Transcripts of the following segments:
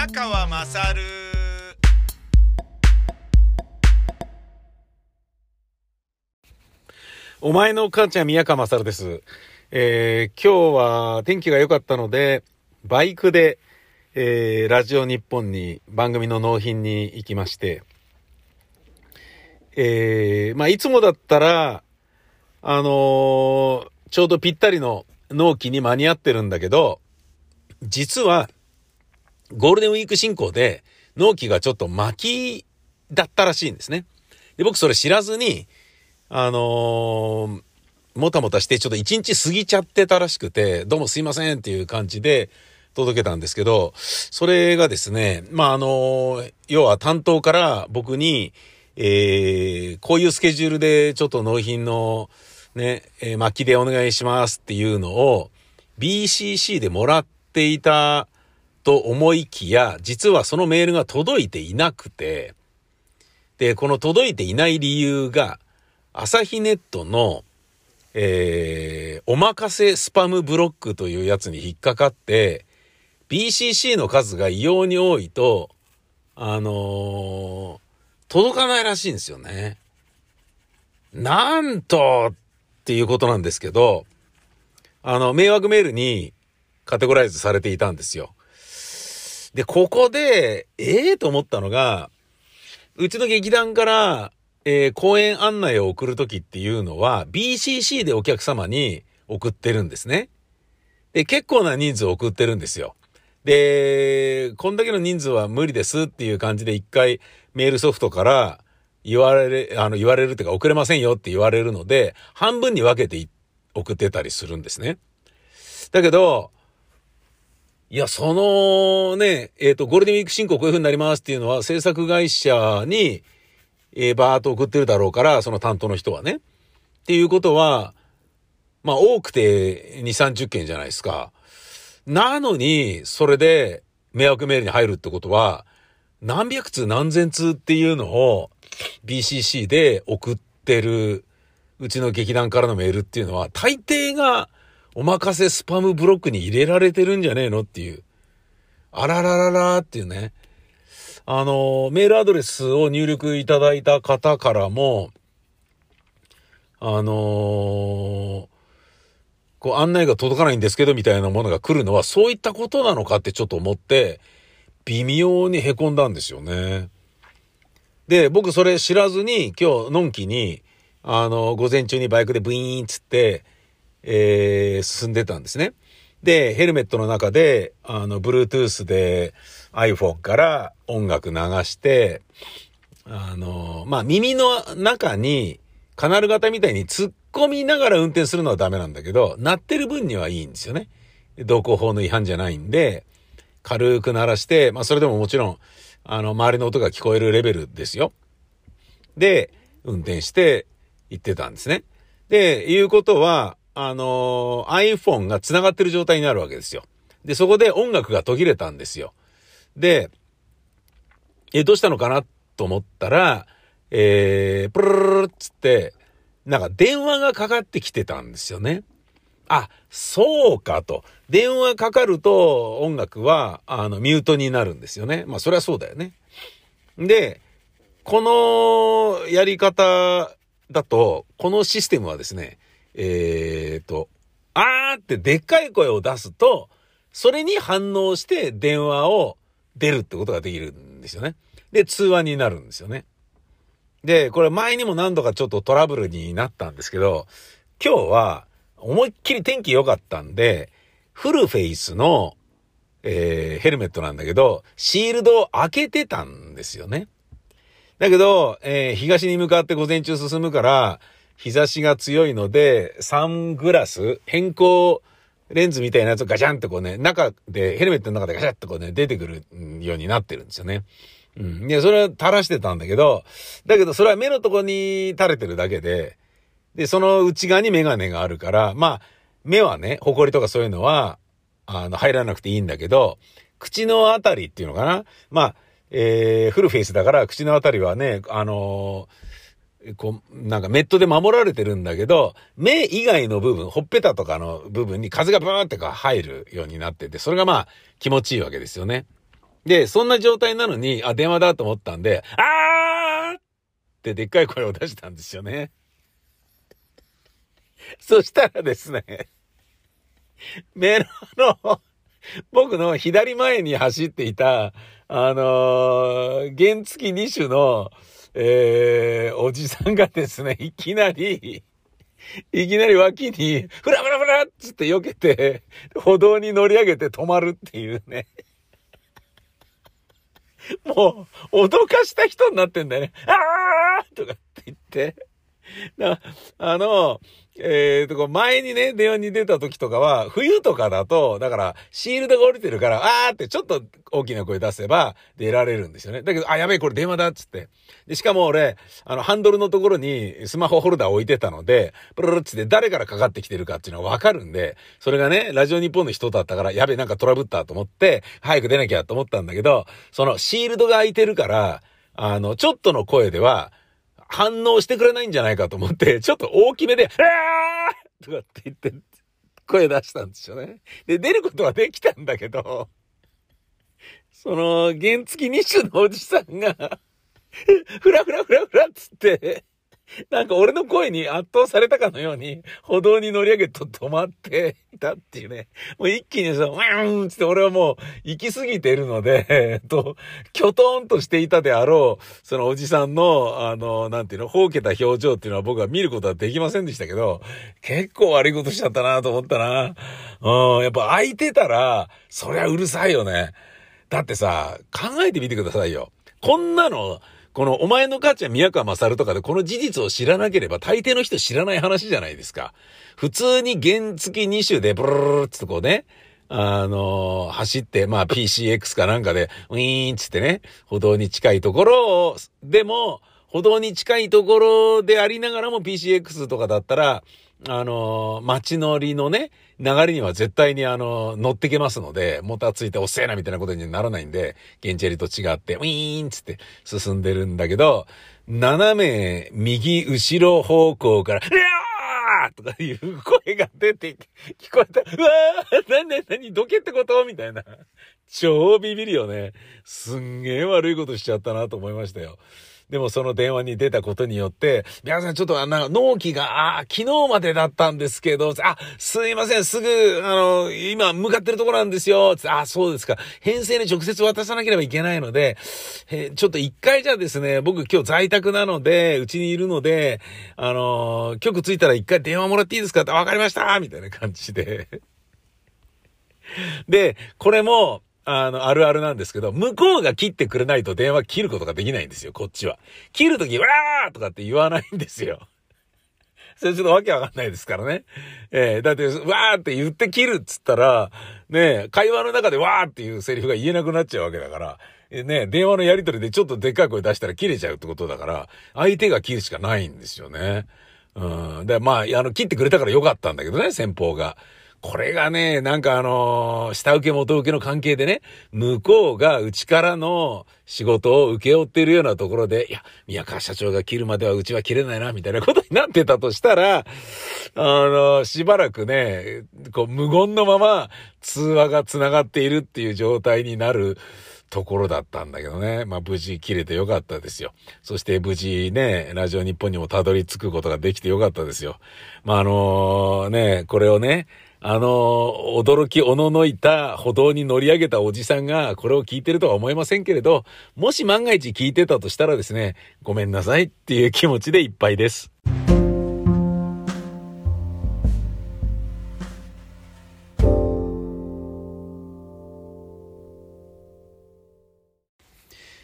宮川まさるお前の母ちゃん宮川まさるです。えー今日は天気が良かったので、バイクで、えーラジオ日本に番組の納品に行きまして、えーまあ、いつもだったら、あのーちょうどぴったりの納期に間に合ってるんだけど、実は、ゴールデンウィーク進行で、納期がちょっと巻きだったらしいんですね。で、僕それ知らずに、あのーもたもたしてちょっと一日過ぎちゃってたらしくて、どうもすいませんっていう感じで届けたんですけど、それがですね、まあ、あのー要は担当から僕に、えーこういうスケジュールでちょっと納品のね、えー巻きでお願いしますっていうのを BCC でもらっていたと思いきや、実はそのメールが届いていなくて、で、この届いていない理由が、朝日ネットの、えー、おまかせスパムブロックというやつに引っかかって、BCC の数が異様に多いと、あのー届かないらしいんですよね。なんとっていうことなんですけど、あの、迷惑メールにカテゴライズされていたんですよ。で、ここで、ええと思ったのが、うちの劇団から、えー公演案内を送るときっていうのは、BCC でお客様に送ってるんですね。で、結構な人数を送ってるんですよ。で、こんだけの人数は無理ですっていう感じで一回メールソフトから言われる、あの、言われるっていうか送れませんよって言われるので、半分に分けて送ってたりするんですね。だけど、いや、そのね、えっ、と、ゴールデンウィーク進行こういう風になりますっていうのは制作会社に、えーバーっと送ってるだろうから、その担当の人はね。っていうことは、まあ多くて2、30件じゃないですか。なのに、それで迷惑メールに入るってことは、何百通何千通っていうのを BCC で送ってるうちの劇団からのメールっていうのは、大抵がお任せスパムブロックに入れられてるんじゃねえのっていう。あららららっていうね。あの、メールアドレスを入力いただいた方からも、あのこう案内が届かないんですけどみたいなものが来るのはそういったことなのかってちょっと思って、微妙に凹んだんですよね。で、僕それ知らずに今日、のんきに、あの、午前中にバイクでブイーンつって、えー進んでたんですね。で、ヘルメットの中で、あの、Bluetooth で iPhone から音楽流して、あの、まあ、耳の中に、カナル型みたいに突っ込みながら運転するのはダメなんだけど、鳴ってる分にはいいんですよね。道交法の違反じゃないんで、軽く鳴らして、まあ、それでももちろん、あの、周りの音が聞こえるレベルですよ。で、運転して行ってたんですね。で、いうことは、あの iPhone が繋がってる状態になるわけですよ。で、そこで音楽が途切れたんですよ。で、え、どうしたのかなと思ったら、えー、プルルルっつって、なんか電話がかかってきてたんですよね。あ、そうかと。電話かかると音楽は、あの、ミュートになるんですよね。まあ、それはそうだよね。で、このやり方だと、このシステムはですね、えーと、あーってでっかい声を出すと、それに反応して電話を出るってことができるんですよね。で、通話になるんですよね。で、これ前にも何度かちょっとトラブルになったんですけど、今日は思いっきり天気良かったんで、フルフェイスの、えーヘルメットなんだけど、シールドを開けてたんですよね。だけど、えー東に向かって午前中進むから、日差しが強いので、サングラス、変更レンズみたいなやつをガチャンってこうね、中で、ヘルメットの中でガチャッとこうね、出てくるようになってるんですよね。うん。いや、それは垂らしてたんだけど、だけどそれは目のとこに垂れてるだけで、で、その内側にメガネがあるから、まあ、目はね、埃とかそういうのは、あの、入らなくていいんだけど、口のあたりっていうのかなまあ、えー、フルフェイスだから口のあたりはね、あのーこう、なんかメットで守られてるんだけど、目以外の部分、ほっぺたとかの部分に風がブーンってこう入るようになってて、それがまあ気持ちいいわけですよね。で、そんな状態なのに、あ、電話だと思ったんで、あーってでっかい声を出したんですよね。そしたらですね、目の、僕の左前に走っていた、あのー、原付2種の、えー、おじさんがですね、いきなり、いきなり脇に、ふらふらふらっつって避けて、歩道に乗り上げて止まるっていうね。もう、脅かした人になってんだよね。あーとかって言って。あの、えー、と、前にね、電話に出た時とかは、冬とかだと、だから、シールドが降りてるから、あーってちょっと大きな声出せば出られるんですよね。だけど、あ、やべえ、これ電話だっつって。で、しかも俺、あの、ハンドルのところにスマホホルダー置いてたので、プルルッつって誰からかかってきてるかっていうのはわかるんで、それがね、ラジオ日本の人だったから、やべえ、なんかトラブったと思って、早く出なきゃと思ったんだけど、そのシールドが開いてるから、あの、ちょっとの声では、反応してくれないんじゃないかと思って、ちょっと大きめで、あーとかって言って、声出したんですよね。で、出ることはできたんだけど、その、原付2種のおじさんがふらふらふらふらっつって、なんか俺の声に圧倒されたかのように、歩道に乗り上げと止まっていたっていうね。もう一気にさ、ウーンつって俺はもう行き過ぎてるので、え っと、きょとんとしていたであろう、そのおじさんの、あの、なんていうの、ほうけた表情っていうのは僕は見ることはできませんでしたけど、結構悪いことしちゃったなと思ったな。うん、やっぱ空いてたら、そりゃうるさいよね。だってさ、考えてみてくださいよ。こんなの、このお前の母ちゃん宮川勝とかでこの事実を知らなければ大抵の人知らない話じゃないですか。普通に原付2種でブルルルってこうね、あのー、走って、まあ PCX かなんかで、ウィーンっつってね、歩道に近いところを、でも、歩道に近いところでありながらも PCX とかだったら、あの、街乗りのね、流れには絶対にあの、乗ってけますので、モーターついておっせえなみたいなことにならないんで、ゲンチェリと違って、ウィーンつって進んでるんだけど、斜め右後ろ方向から、うわーとかいう声が出て、聞こえた。うわーなんで何どけってこと？みたいな。超ビビるよね。すんげえ悪いことしちゃったなと思いましたよ。でもその電話に出たことによって、皆さんちょっとあの、納期が、あ、昨日までだったんですけど、あ、すいません、すぐ、あの、今向かってるところなんですよ、つあ、そうですか。編成に直接渡さなければいけないので、えちょっと一回じゃですね、僕今日在宅なので、うちにいるので、あの、局着いたら一回電話もらっていいですかってわかりましたみたいな感じで。で、これも、あの、あるあるなんですけど、向こうが切ってくれないと電話切ることができないんですよ、こっちは。切るとき、わーとかって言わないんですよ。それちょっとわけわかんないですからね。えー、だって、わーって言って切るっつったら、ね、会話の中でわーっていうセリフが言えなくなっちゃうわけだから、えね、電話のやりとりでちょっとでっかい声出したら切れちゃうってことだから、相手が切るしかないんですよね。うん。で、まあ、あの、切ってくれたからよかったんだけどね、先方が。これがね、なんかあのー、下請け元請けの関係でね、向こうがうちからの仕事を請け負っているようなところで、いや、宮川社長が切るまではうちは切れないな、みたいなことになってたとしたら、あのー、しばらくね、こう無言のまま通話が繋がっているっていう状態になる。ところだったんだけどね。まあ無事切れてよかったですよ。そして無事ね、ラジオ日本にもたどり着くことができてよかったですよ。まああのね、これをね、あの、驚きおののいた歩道に乗り上げたおじさんがこれを聞いてるとは思いませんけれど、もし万が一聞いてたとしたらですね、ごめんなさいっていう気持ちでいっぱいです。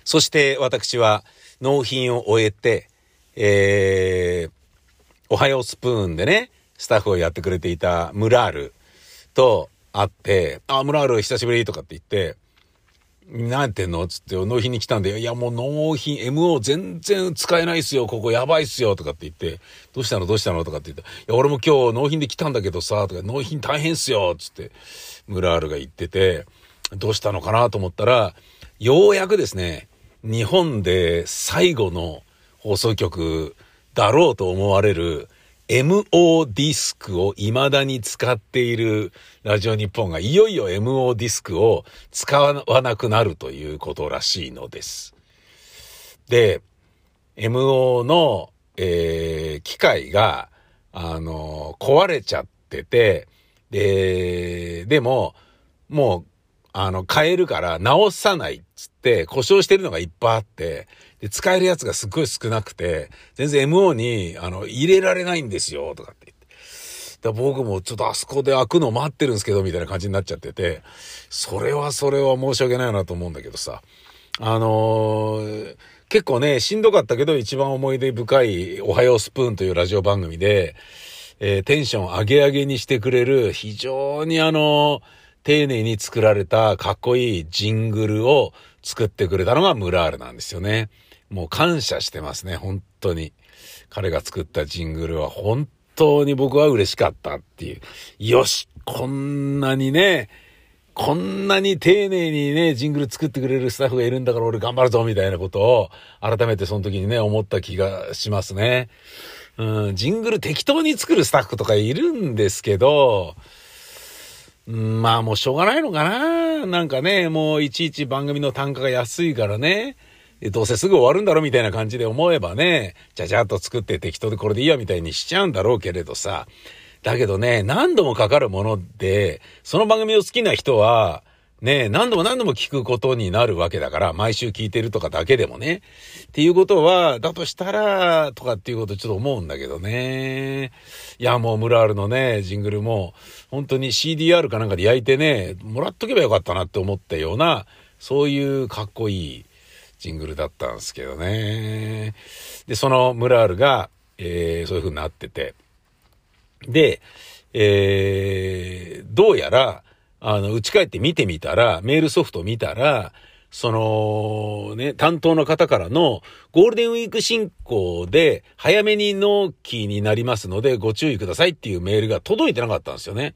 そして私は納品を終えて、えー、おはようスプーンでね、スタッフをやってくれていたムラールと会って、あ、ムラール久しぶりとかって言って、何やってんの？つって、納品に来たんで、いやもう納品、MO 全然使えないっすよ、ここやばいっすよ、とかって言って、どうしたのどうしたの？とかって言って、いや俺も今日納品で来たんだけどさ、とか、納品大変っすよ、つって、ムラールが言ってて、どうしたのかな？と思ったら、ようやくですね、日本で最後の放送局だろうと思われる MO ディスクを未だに使っているラジオ日本がいよいよ MO ディスクを使わなくなるということらしいのです。で、MO の、えー、機械が、あの、壊れちゃってて、で、でも、もう、あの、買えるから直さないっつって、故障してるのがいっぱいあって、で、使えるやつがすっごい少なくて、全然 MO に、あの、入れられないんですよ、とかって言って。だ僕もちょっとあそこで開くの待ってるんですけど、みたいな感じになっちゃってて、それはそれは申し訳ないなと思うんだけどさ。あのー、結構ね、しんどかったけど、一番思い出深い、おはようスプーンというラジオ番組で、えー、テンション上げ上げにしてくれる、非常にあの、丁寧に作られたかっこいいジングルを作ってくれたのがムラールなんですよね。もう感謝してますね、本当に。彼が作ったジングルは本当に僕は嬉しかったっていう。よしこんなにね、こんなに丁寧にね、ジングル作ってくれるスタッフがいるんだから俺頑張るぞみたいなことを改めてその時にね、思った気がしますね。うん、ジングル適当に作るスタッフとかいるんですけど、うん、まあもうしょうがないのかななんかね、もういちいち番組の単価が安いからね、どうせすぐ終わるんだろみたいな感じで思えばね、ちゃちゃっと作って適当でこれでいいやみたいにしちゃうんだろうけれどさ、だけどね、何度もかかるもので、その番組を好きな人は、ね、何度も何度も聞くことになるわけだから、毎週聞いてるとかだけでもね。っていうことは、だとしたら、とかっていうことちょっと思うんだけどね。いや、もうムラールのね、ジングルも、本当に CDR かなんかで焼いてね、もらっとけばよかったなって思ったような、そういうかっこいいジングルだったんですけどね。で、そのムラールが、えー、そういう風になってて。で、えー、どうやら、あの、打ち返って見てみたら、メールソフト見たら、その、ね、担当の方からの、ゴールデンウィーク進行で、早めに納期になりますので、ご注意くださいっていうメールが届いてなかったんですよね。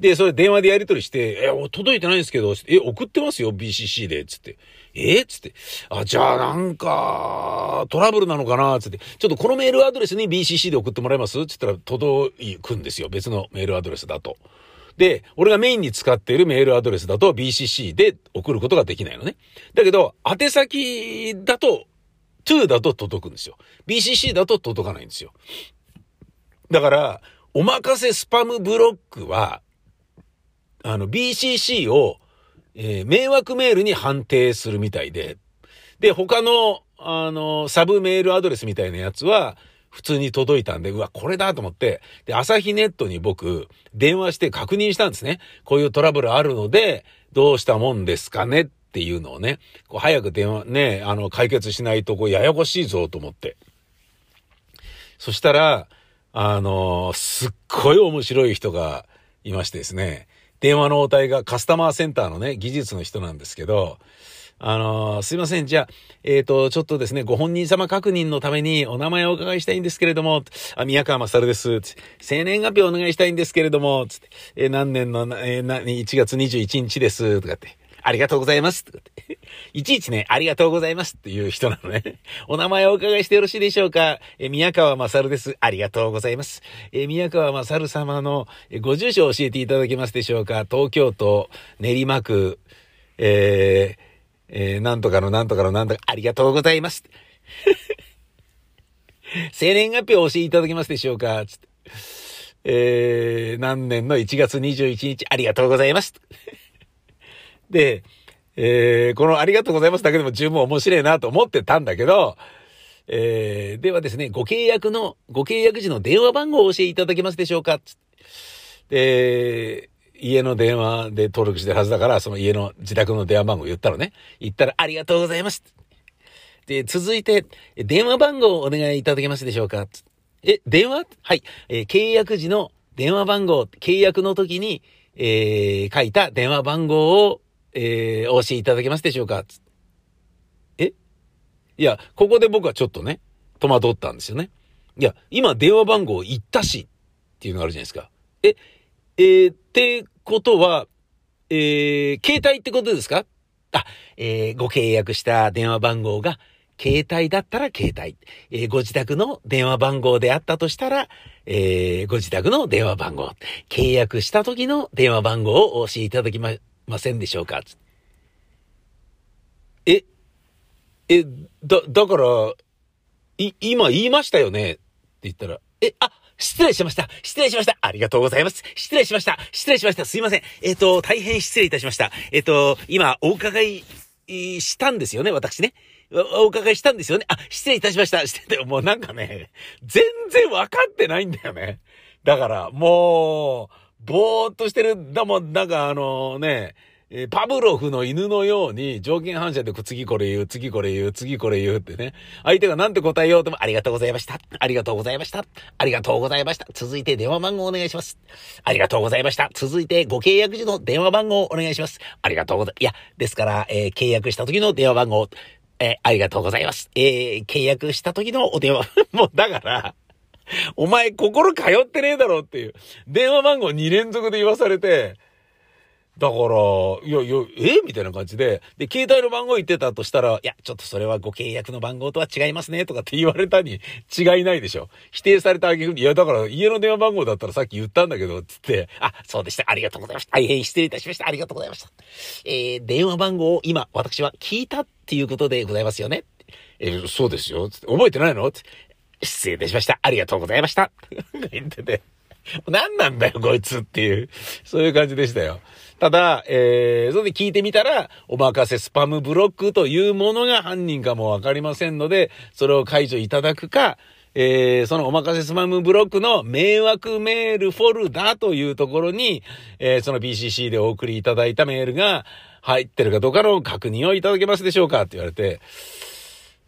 で、それ電話でやり取りして、え、届いてないんですけど、え、送ってますよ、BCC で、つって。え？つって。あ、じゃあなんか、トラブルなのかな？つって。ちょっとこのメールアドレスに BCC で送ってもらえます？つったら届くんですよ。別のメールアドレスだと。で、俺がメインに使っているメールアドレスだと BCC で送ることができないのね。だけど、宛先だと、to だと届くんですよ。BCC だと届かないんですよ。だから、お任せスパムブロックは、あの、BCC を、えー、迷惑メールに判定するみたいで、で、他の、あの、サブメールアドレスみたいなやつは、普通に届いたんで、うわ、これだと思って、で、朝日ネットに僕、電話して確認したんですね。こういうトラブルあるので、どうしたもんですかね？っていうのをね、こう早く電話、ね、あの、解決しないと、こう、ややこしいぞと思って。そしたら、あのすっごい面白い人がいましてですね、電話の応対がカスタマーセンターのね、技術の人なんですけど、あのー、すいません。じゃあ、えっ、ー、と、ちょっとですね、ご本人様確認のためにお名前をお伺いしたいんですけれども、あ、宮川勝です。生年月日お願いしたいんですけれども、つって、えー、何年の、えー、1月21日です。とかって。ありがとうございます。って。いちいちね、ありがとうございますっていう人なのね。お名前をお伺いしてよろしいでしょうか？え、宮川勝です。ありがとうございます。え、宮川勝様のご住所を教えていただけますでしょうか？東京都練馬区、えー、えー、なんとかのなんとかのなんとか、ありがとうございます。生年月日を教えていただけますでしょうか？えー、何年の？1月21日、ありがとうございます。で、えー、このありがとうございますだけでも十分面白いなと思ってたんだけど、えー、ではですね、ご契約の、ご契約時の電話番号を教えていただけますでしょうか？で、家の電話で登録してるはずだから、その家の自宅の電話番号言ったのね。言ったら、ありがとうございます。で、続いて、電話番号をお願いいただけますでしょうか？え、電話？はい。えー、契約時の電話番号、契約の時に、えー、書いた電話番号を、えー、お教えいただけますでしょうか？え？いや、ここで僕はちょっとね、戸惑ったんですよね。いや、今電話番号言ったしっていうのがあるじゃないですか。え、えー、ってことは、えー、携帯ってことですか？あ、えー、ご契約した電話番号が携帯だったら携帯。えー、ご自宅の電話番号であったとしたら、えー、ご自宅の電話番号。契約した時の電話番号をお教えいただきま、ませんでしょうか？え、え、だ、だから、い、今言いましたよね？って言ったら、え、あ、失礼しました。失礼しました。ありがとうございます。失礼しました。失礼しました。すいません。えっ、ー、と、大変失礼いたしました。えっ、ー、と、今、お伺いしたんですよね、私ね。お伺いしたんですよね？あ、失礼いたしました。してて、もうなんかね、全然わかってないんだよね。だから、もう、ぼーっとしてる。だもん、なんかあのね、え、パブロフの犬のように条件反射で次これ言う、次これ言う、次これ言うってね。相手が何て答えようともありがとうございました。ありがとうございました。ありがとうございました。続いて電話番号お願いします。ありがとうございました。続いてご契約時の電話番号お願いします。ありがとうござい。いや、ですから、えー、契約した時の電話番号、えー、ありがとうございます。えー、契約した時のお電話、もうだから、お前心通ってねえだろっていう。電話番号2連続で言わされて、だから、いやいや、え？みたいな感じで、で、携帯の番号言ってたとしたら、いや、ちょっとそれはご契約の番号とは違いますね、とかって言われたに違いないでしょ。否定されたあげくに、いや、だから家の電話番号だったらさっき言ったんだけど、つって、あ、そうでした、ありがとうございました。大変失礼いたしました。ありがとうございました。えー、電話番号を今、私は聞いたっていうことでございますよね。えー、そうですよ。つって、覚えてないの？つって、失礼いたしました。ありがとうございました。言ってて。何なんだよ、こいつっていう、そういう感じでしたよ。ただ、えー、それで聞いてみたら、お任せスパムブロックというものが犯人かもわかりませんので、それを解除いただくか、えー、そのお任せスパムブロックの迷惑メールフォルダというところに、えー、その PCC でお送りいただいたメールが入ってるかどうかの確認をいただけますでしょうかって言われて、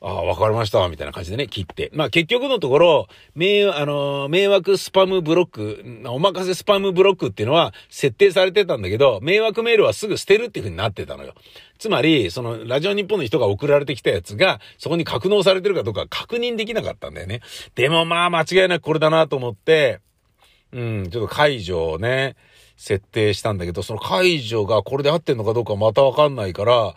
ああ、わかりました、みたいな感じでね、切って。まあ結局のところ、迷、あの、迷惑スパムブロック、お任せスパムブロックっていうのは設定されてたんだけど、迷惑メールはすぐ捨てるっていう風になってたのよ。つまり、その、ラジオ日本の人が送られてきたやつが、そこに格納されてるかどうか確認できなかったんだよね。でもまあ間違いなくこれだなと思って、うん、ちょっと解除をね、設定したんだけど、その解除がこれで合ってんのかどうかまたわかんないから、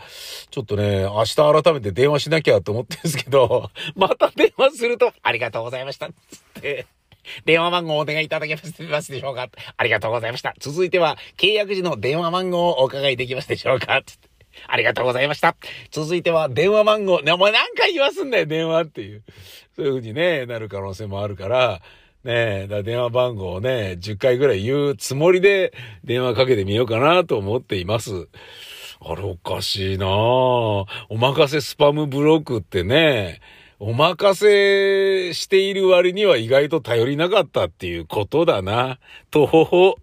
ちょっとね、明日改めて電話しなきゃと思ってるんですけど、また電話すると、ありがとうございました。つって、電話番号をお願いいただけますでしょうか？ありがとうございました。続いては、契約時の電話番号をお伺いできますでしょうか？つって。ありがとうございました。続いては、電話番号、ね、お前何回言わすんだよ、電話っていう。そういう風にね、なる可能性もあるから、ねえ、だ電話番号をね、10回ぐらい言うつもりで電話かけてみようかなと思っています。あれおかしいなおまかせスパムブロックってね、おまかせしている割には意外と頼りなかったっていうことだな。とほほ。